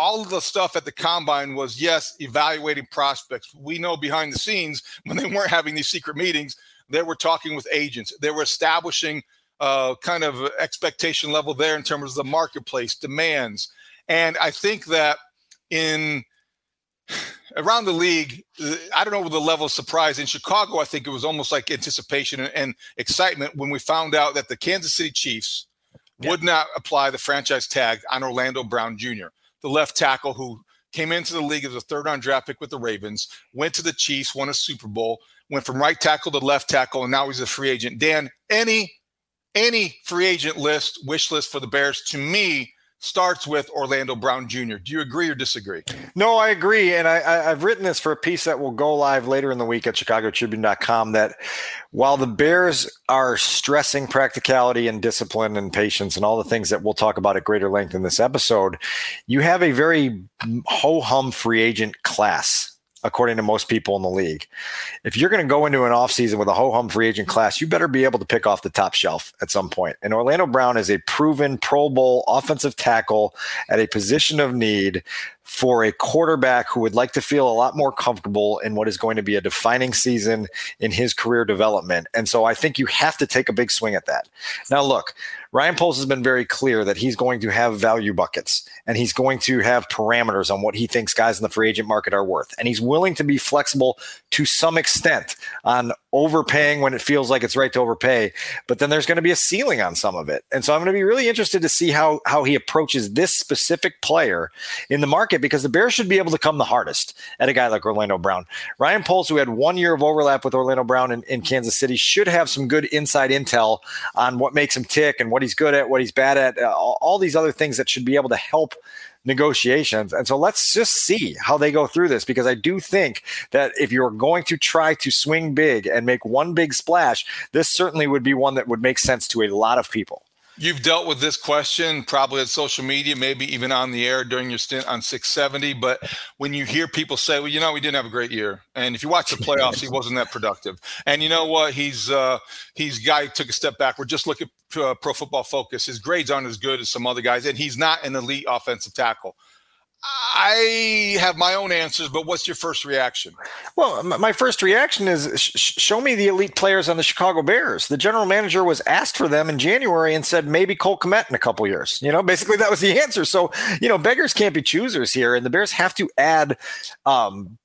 all of the stuff at the combine was yes, evaluating prospects. We know behind the scenes when they weren't having these secret meetings, they were talking with agents. They were establishing uh, kind of expectation level there in terms of the marketplace demands. And I think that in around the league, I don't know the level of surprise in Chicago. I think it was almost like anticipation and, and excitement when we found out that the Kansas City Chiefs yeah. would not apply the franchise tag on Orlando Brown Jr the left tackle who came into the league as a third round draft pick with the Ravens, went to the Chiefs, won a Super Bowl, went from right tackle to left tackle, and now he's a free agent. Dan, any any free agent list, wish list for the Bears, to me, starts with Orlando Brown Jr. Do you agree or disagree? No, I agree. And I, have written this for a piece that will go live later in the week at chicagotribune.com that while the Bears are stressing practicality and discipline and patience and all the things that we'll talk about at greater length in this episode, you have a very ho hum free agent class according to most people in the league. If you're going to go into an offseason with a ho hum free agent class, you better be able to pick off the top shelf at some point. And Orlando Brown is a proven Pro Bowl offensive tackle at a position of need for a quarterback who would like to feel a lot more comfortable in what is going to be a defining season in his career development. And so I think you have to take a big swing at that. Now, look, Ryan Poles has been very clear that he's going to have value buckets and he's going to have parameters on what he thinks guys in the free agent market are worth. And he's willing to be flexible to some extent on overpaying when it feels like it's right to overpay. But then there's going to be a ceiling on some of it. And so I'm going to be really interested to see how, how he approaches this specific player in the market because the Bears should be able to come the hardest at a guy like Orlando Brown. Ryan Poles, who had one year of overlap with Orlando Brown in, in Kansas City, should have some good inside intel on what makes him tick and what he's good at, what he's bad at, uh, all, all these other things that should be able to help negotiations. And so let's just see how they go through this because I do think that if you're going to try to swing big and make one big splash, this certainly would be one that would make sense to a lot of people. You've dealt with this question probably at social media, maybe even on the air during your stint on 670. But when you hear people say, "Well, you know, we didn't have a great year," and if you watch the playoffs, he wasn't that productive, and you know what, he's uh, he's guy took a step backward. Just look at uh, Pro Football Focus. His grades aren't as good as some other guys, and he's not an elite offensive tackle. I have my own answers, but what's your first reaction? Well, my first reaction is sh- show me the elite players on the Chicago Bears. The general manager was asked for them in January and said maybe Cole Kmet in a couple years. You know, basically that was the answer. So, you know, beggars can't be choosers here, and the Bears have to add um,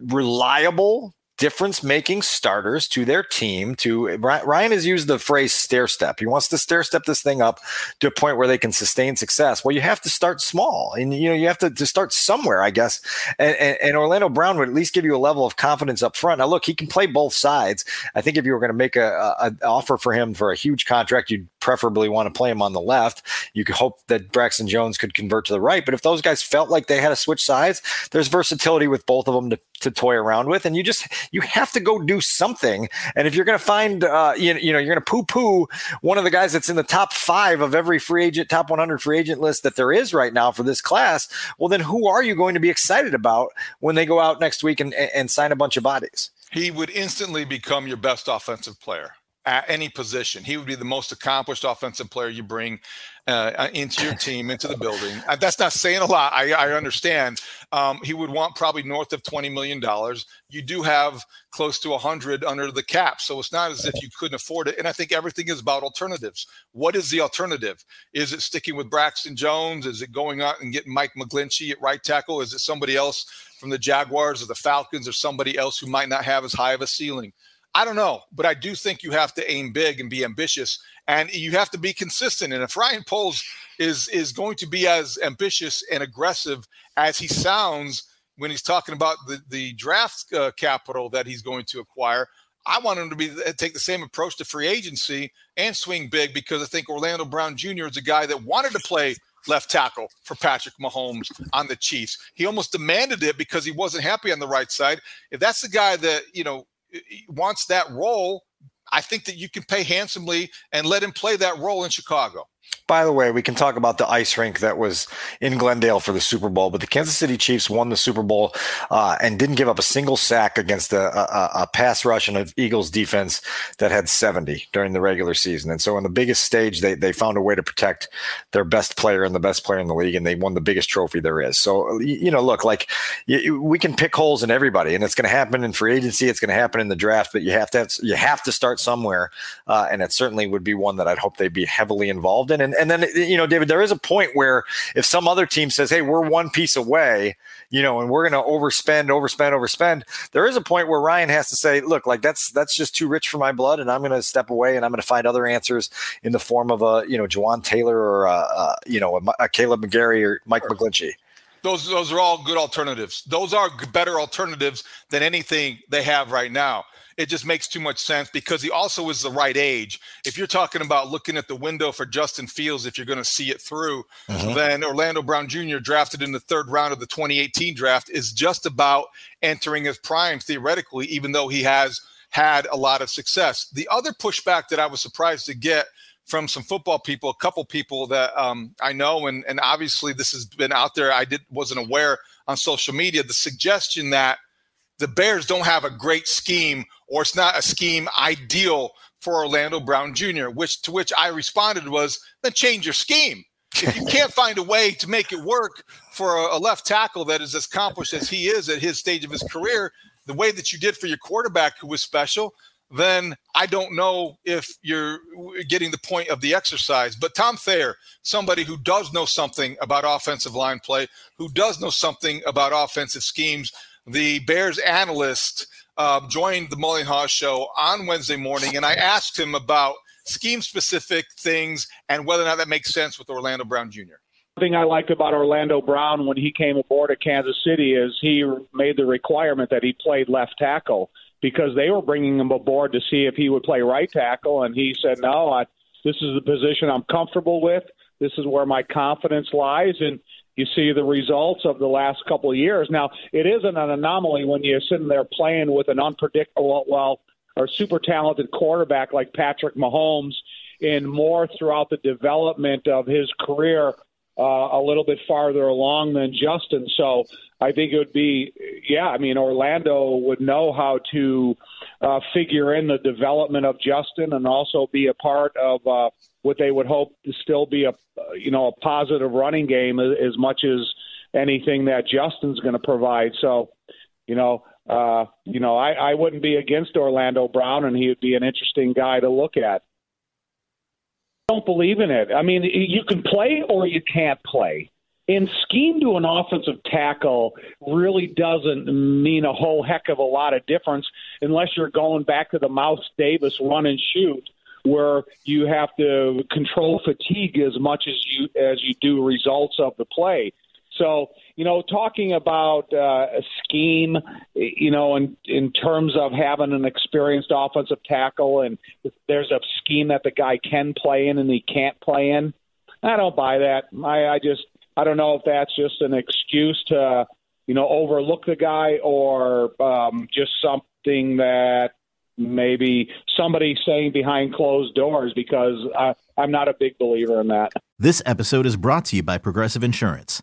reliable difference making starters to their team to Ryan has used the phrase stair step. He wants to stair step this thing up to a point where they can sustain success. Well, you have to start small and you know you have to, to start somewhere, I guess. And, and, and, Orlando Brown would at least give you a level of confidence up front. Now look, he can play both sides. I think if you were going to make a, a, a offer for him for a huge contract, you'd preferably want to play him on the left. You could hope that Braxton Jones could convert to the right. But if those guys felt like they had to switch sides, there's versatility with both of them to, to toy around with. And you just, you have to go do something. And if you're going to find, uh, you, you know, you're going to poo poo one of the guys that's in the top five of every free agent, top 100 free agent list that there is right now for this class, well, then who are you going to be excited about when they go out next week and, and sign a bunch of bodies? He would instantly become your best offensive player at any position. He would be the most accomplished offensive player you bring uh, uh into your team, into the building. Uh, that's not saying a lot. I, I understand. Um, he would want probably north of $20 million. You do have close to 100 under the cap. So it's not as if you couldn't afford it. And I think everything is about alternatives. What is the alternative? Is it sticking with Braxton Jones? Is it going out and getting Mike McGlinchey at right tackle? Is it somebody else from the Jaguars or the Falcons or somebody else who might not have as high of a ceiling? I don't know, but I do think you have to aim big and be ambitious, and you have to be consistent. And if Ryan Poles is is going to be as ambitious and aggressive as he sounds when he's talking about the the draft uh, capital that he's going to acquire, I want him to be uh, take the same approach to free agency and swing big because I think Orlando Brown Jr. is a guy that wanted to play left tackle for Patrick Mahomes on the Chiefs. He almost demanded it because he wasn't happy on the right side. If that's the guy that you know wants that role, I think that you can pay handsomely and let him play that role in Chicago. By the way, we can talk about the ice rink that was in Glendale for the Super Bowl, but the Kansas City Chiefs won the Super Bowl uh, and didn't give up a single sack against a, a, a, pass rush and an Eagles defense that had 70 during the regular season. And so, on the biggest stage, they, they found a way to protect their best player and the best player in the league, and they won the biggest trophy there is. So, you know, look, like we can pick holes in everybody, and it's going to happen in free agency, it's going to happen in the draft, but you have to have, you have to start somewhere, uh, and it certainly would be one that I'd hope they'd be heavily involved in. And, and then you know, David, there is a point where if some other team says, "Hey, we're one piece away," you know, and we're going to overspend, overspend, overspend, there is a point where Ryan has to say, "Look, like that's that's just too rich for my blood, and I'm going to step away, and I'm going to find other answers in the form of a you know, Jawaan Taylor or a, a you know, a, a Kaleb McGary or Mike sure. McGlinchey." Those those are all good alternatives. Those are better alternatives than anything they have right now it just makes too much sense because he also is the right age. If you're talking about looking at the window for Justin Fields, if you're going to see it through, mm-hmm. then Orlando Brown Jr., drafted in the third round of the 2018 draft, is just about entering his prime theoretically, even though he has had a lot of success. The other pushback that I was surprised to get from some football people, a couple people that um, I know, and and obviously this has been out there. I did wasn't aware on social media the suggestion that the Bears don't have a great scheme or it's not a scheme ideal for Orlando Brown Jr., which to which I responded was, then change your scheme. If you can't find a way to make it work for a, a left tackle that is as accomplished as he is at his stage of his career, the way that you did for your quarterback who was special, then I don't know if you're getting the point of the exercise. But Tom Thayer, somebody who does know something about offensive line play, who does know something about offensive schemes, the Bears analyst uh, joined the Mully Haugh show on Wednesday morning, and I asked him about scheme specific things and whether or not that makes sense with Orlando Brown Jr. The thing I liked about Orlando Brown when he came aboard at Kansas City is he made the requirement that he played left tackle because they were bringing him aboard to see if he would play right tackle, and he said, "No, I, this is the position I'm comfortable with. This is where my confidence lies." And you see the results of the last couple of years. Now, it isn't an anomaly when you're sitting there playing with an unpredictable, well, or super talented quarterback like Patrick Mahomes, and more throughout the development of his career, uh, a little bit farther along than Justin. So I think it would be, yeah, I mean, Orlando would know how to uh, figure in the development of Justin and also be a part of uh, what they would hope to still be a you know a positive running game as much as anything that Justin's going to provide. So, you know, uh, you know, I, I wouldn't be against Orlando Brown, and he would be an interesting guy to look at. Don't believe in it. I mean, you can play or you can't play. And scheme to an offensive tackle really doesn't mean a whole heck of a lot of difference unless you're going back to the Mouse Davis run and shoot where you have to control fatigue as much as you as you do results of the play. So, you know, talking about uh, a scheme, you know, in in terms of having an experienced offensive tackle, and there's a scheme that the guy can play in and he can't play in. I don't buy that. I, I just I don't know if that's just an excuse to you know overlook the guy or um, just something that maybe somebody saying behind closed doors because I, I'm not a big believer in that. This episode is brought to you by Progressive Insurance.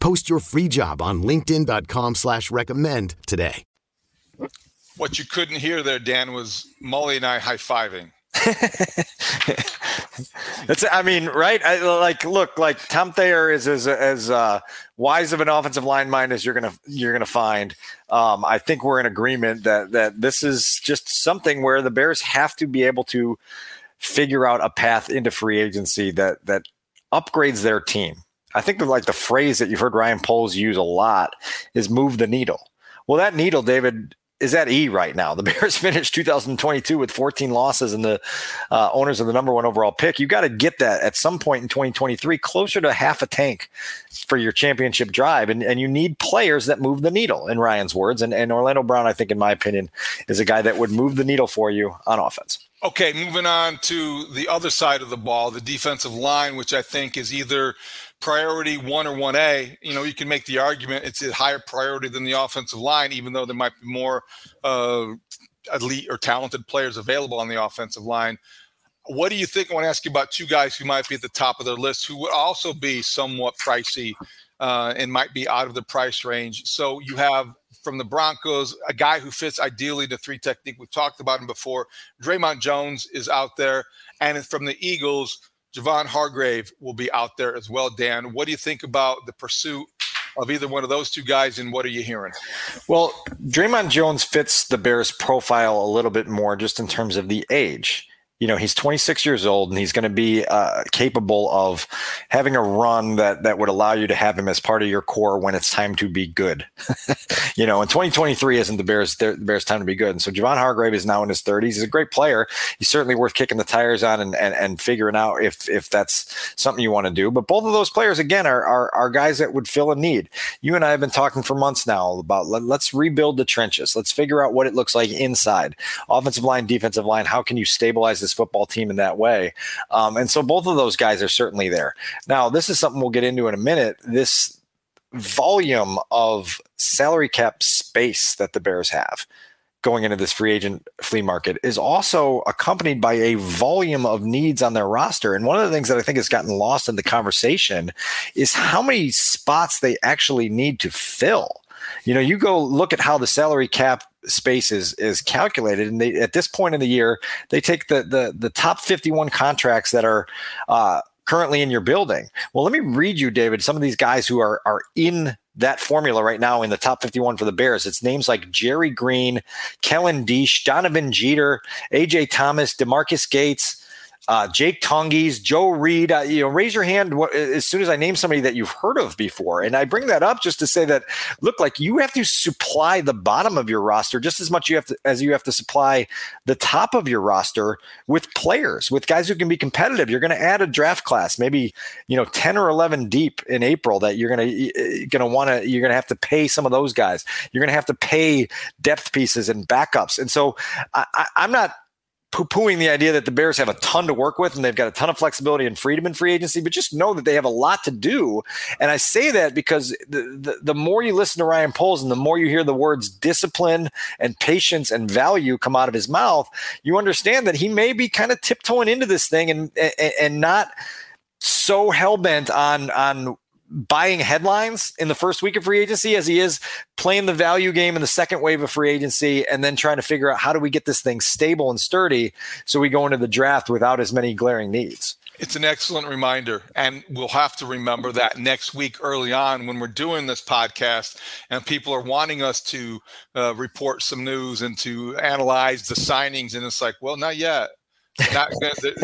Post your free job on LinkedIn.com slash recommend today. What you couldn't hear there, Dan, was Mully and I high fiving. That's, I mean, right? I, like, look, like Tom Thayer is as as uh, wise of an offensive line mind as you're gonna you're gonna find. Um, I think we're in agreement that that this is just something where the Bears have to be able to figure out a path into free agency that that upgrades their team. I think the, like the phrase that you've heard Ryan Poles use a lot is "move the needle." Well, that needle, David, is at E right now. The Bears finished 2022 with 14 losses and the uh, owners of the number one overall pick. You got to get that at some point in 2023 closer to half a tank for your championship drive. And, and you need players that move the needle, in Ryan's words. And, and Orlando Brown, I think, in my opinion, is a guy that would move the needle for you on offense. Okay, moving on to the other side of the ball, the defensive line, which I think is either priority one or 1A, you know, you can make the argument it's a higher priority than the offensive line, even though there might be more uh, elite or talented players available on the offensive line. What do you think? I want to ask you about two guys who might be at the top of their list who would also be somewhat pricey uh, and might be out of the price range. So you have from the Broncos, a guy who fits ideally the three technique. We've talked about him before. Dre'Mont Jones is out there. And from the Eagles, Javon Hargrave will be out there as well. Dan, what do you think about the pursuit of either one of those two guys, and what are you hearing? Well, Dre'Mont Jones fits the Bears' profile a little bit more just in terms of the age you know he's 26 years old and he's going to be uh, capable of having a run that that would allow you to have him as part of your core when it's time to be good. You know and 2023 isn't the bears the bears time to be good. And so javon hargrave is now in his 30s he's a great player. He's certainly worth kicking the tires on and and, and figuring out if if that's something you want to do. But both of those players again are, are are guys that would fill a need. You and i have been talking for months now about let, let's rebuild the trenches. Let's figure out what it looks like inside. Offensive line defensive line how can you stabilize this football team in that way. Um, and so both of those guys are certainly there. Now, this is something we'll get into in a minute. This volume of salary cap space that the Bears have going into this free agent flea market is also accompanied by a volume of needs on their roster. And one of the things that I think has gotten lost in the conversation is how many spots they actually need to fill. You know, you go look at how the salary cap space is is calculated, and they at this point in the year they take the the the top 51 contracts that are. Uh, currently in your building. Well, let me read you, David, some of these guys who are are in that formula right now in the top 51 for the Bears. It's names like Jerry Green, Kellen Diesch, Donovan Jeter, AJ Thomas, Demarcus Gates, uh, Jake Tonges, Joe Reed. Uh, you know, raise your hand as soon as I name somebody that you've heard of before. And I bring that up just to say that look, like you have to supply the bottom of your roster just as much you have to, as you have to supply the top of your roster with players, with guys who can be competitive. You're going to add a draft class, maybe you know ten or eleven deep in April. That you're going to going to want to you're going to have to pay some of those guys. You're going to have to pay depth pieces and backups. And so I, I, I'm not poo-pooing the idea that the Bears have a ton to work with and they've got a ton of flexibility and freedom in free agency, but just know that they have a lot to do. And I say that because the, the, the more you listen to Ryan Poles and the more you hear the words discipline and patience and value come out of his mouth, you understand that he may be kind of tiptoeing into this thing and and, and not so hell bent on on buying headlines in the first week of free agency as he is playing the value game in the second wave of free agency and then trying to figure out how do we get this thing stable and sturdy so we go into the draft without as many glaring needs. It's an excellent reminder. And we'll have to remember that next week early on when we're doing this podcast and people are wanting us to uh, report some news and to analyze the signings. And it's like, well, not yet. Not,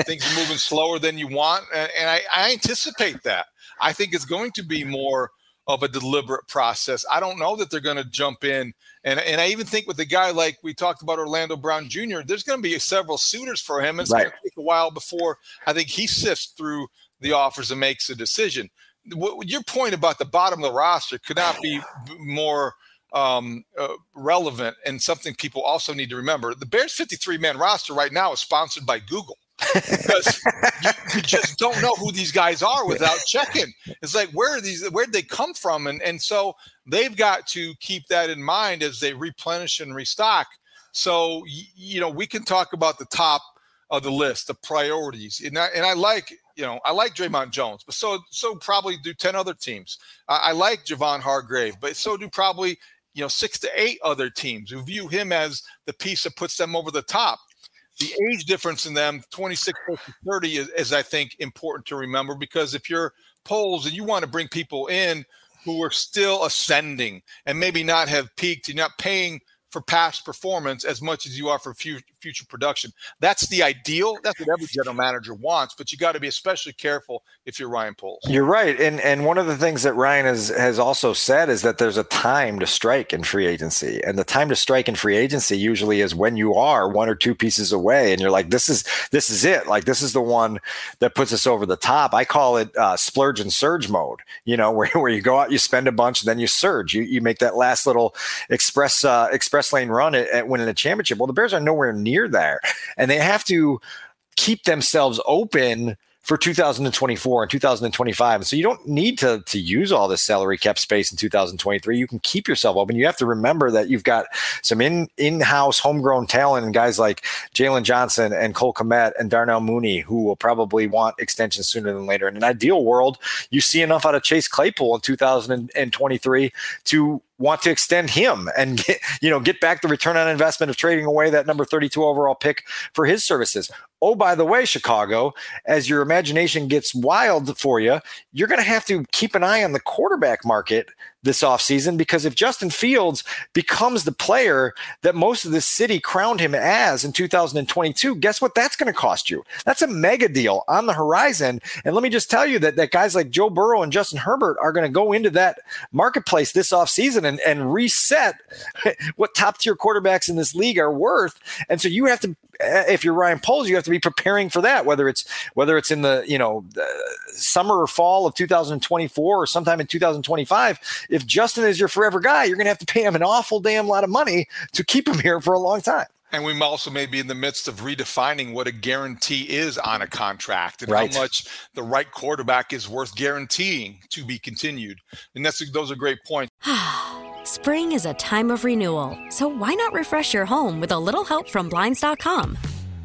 things are moving slower than you want. And, and I, I anticipate that. I think it's going to be more of a deliberate process. I don't know that they're going to jump in. And, and I even think with a guy like we talked about Orlando Brown Jr., there's going to be several suitors for him. It's right. going to take a while before I think he sifts through the offers and makes a decision. What, your point about the bottom of the roster could not be more um, uh, relevant and something people also need to remember. The Bears 53 man roster right now is sponsored by Google because you, you, just don't know who these guys are without checking. It's like where are these? Where'd they come from? And and so they've got to keep that in mind as they replenish and restock. So you know we can talk about the top of the list, the priorities, and I, and I like you know I like Dre'Mont Jones, but so so probably do ten other teams. I, I like Javon Hargrave, but so do probably you know six to eight other teams who view him as the piece that puts them over the top the age difference in them 26 versus 30 is, is, i think important to remember because if you're Poles and you want to bring people in who are still ascending and maybe not have peaked you're not paying for past performance as much as you are for future, production. That's the ideal. That's what every general manager wants, but you got to be especially careful if you're Ryan Poles. You're right. And and one of the things that Ryan has has also said is that there's a time to strike in free agency. And the time to strike in free agency usually is when you are one or two pieces away and you're like this is this is it. Like this is the one that puts us over the top. I call it uh, splurge and surge mode, you know, where, where you go out, you spend a bunch, then you surge. You you make that last little express uh, express lane run at, at winning a championship. Well, the Bears are nowhere near there, and they have to keep themselves open for 2024 and 2025. And so you don't need to, to use all this salary cap space in 2023. You can keep yourself open. You have to remember that you've got some in in-house homegrown talent and guys like Jaylon Johnson and Cole Kmet and Darnell Mooney who will probably want extensions sooner than later. In an ideal world, you see enough out of Chase Claypool in 2023 to want to extend him and get, you know get back the return on investment of trading away that number 32 overall pick for his services. Oh, by the way, Chicago, as your imagination gets wild for you, you're going to have to keep an eye on the quarterback market this offseason because if Justin Fields becomes the player that most of the city crowned him as in 2022, guess what that's going to cost you? That's a mega deal on the horizon. And let me just tell you that, that guys like Joe Burrow and Justin Herbert are going to go into that marketplace this offseason and, and reset what top tier quarterbacks in this league are worth. And so you have to if you're Ryan Poles, you have to be preparing for that. Whether it's whether it's in the you know summer or fall of 2024 or sometime in 2025, if Justin is your forever guy, you're going to have to pay him an awful damn lot of money to keep him here for a long time. And we also may be in the midst of redefining what a guarantee is on a contract and right. how much the right quarterback is worth guaranteeing to be continued. And that's those are great points. Spring is a time of renewal, so why not refresh your home with a little help from Blinds.com?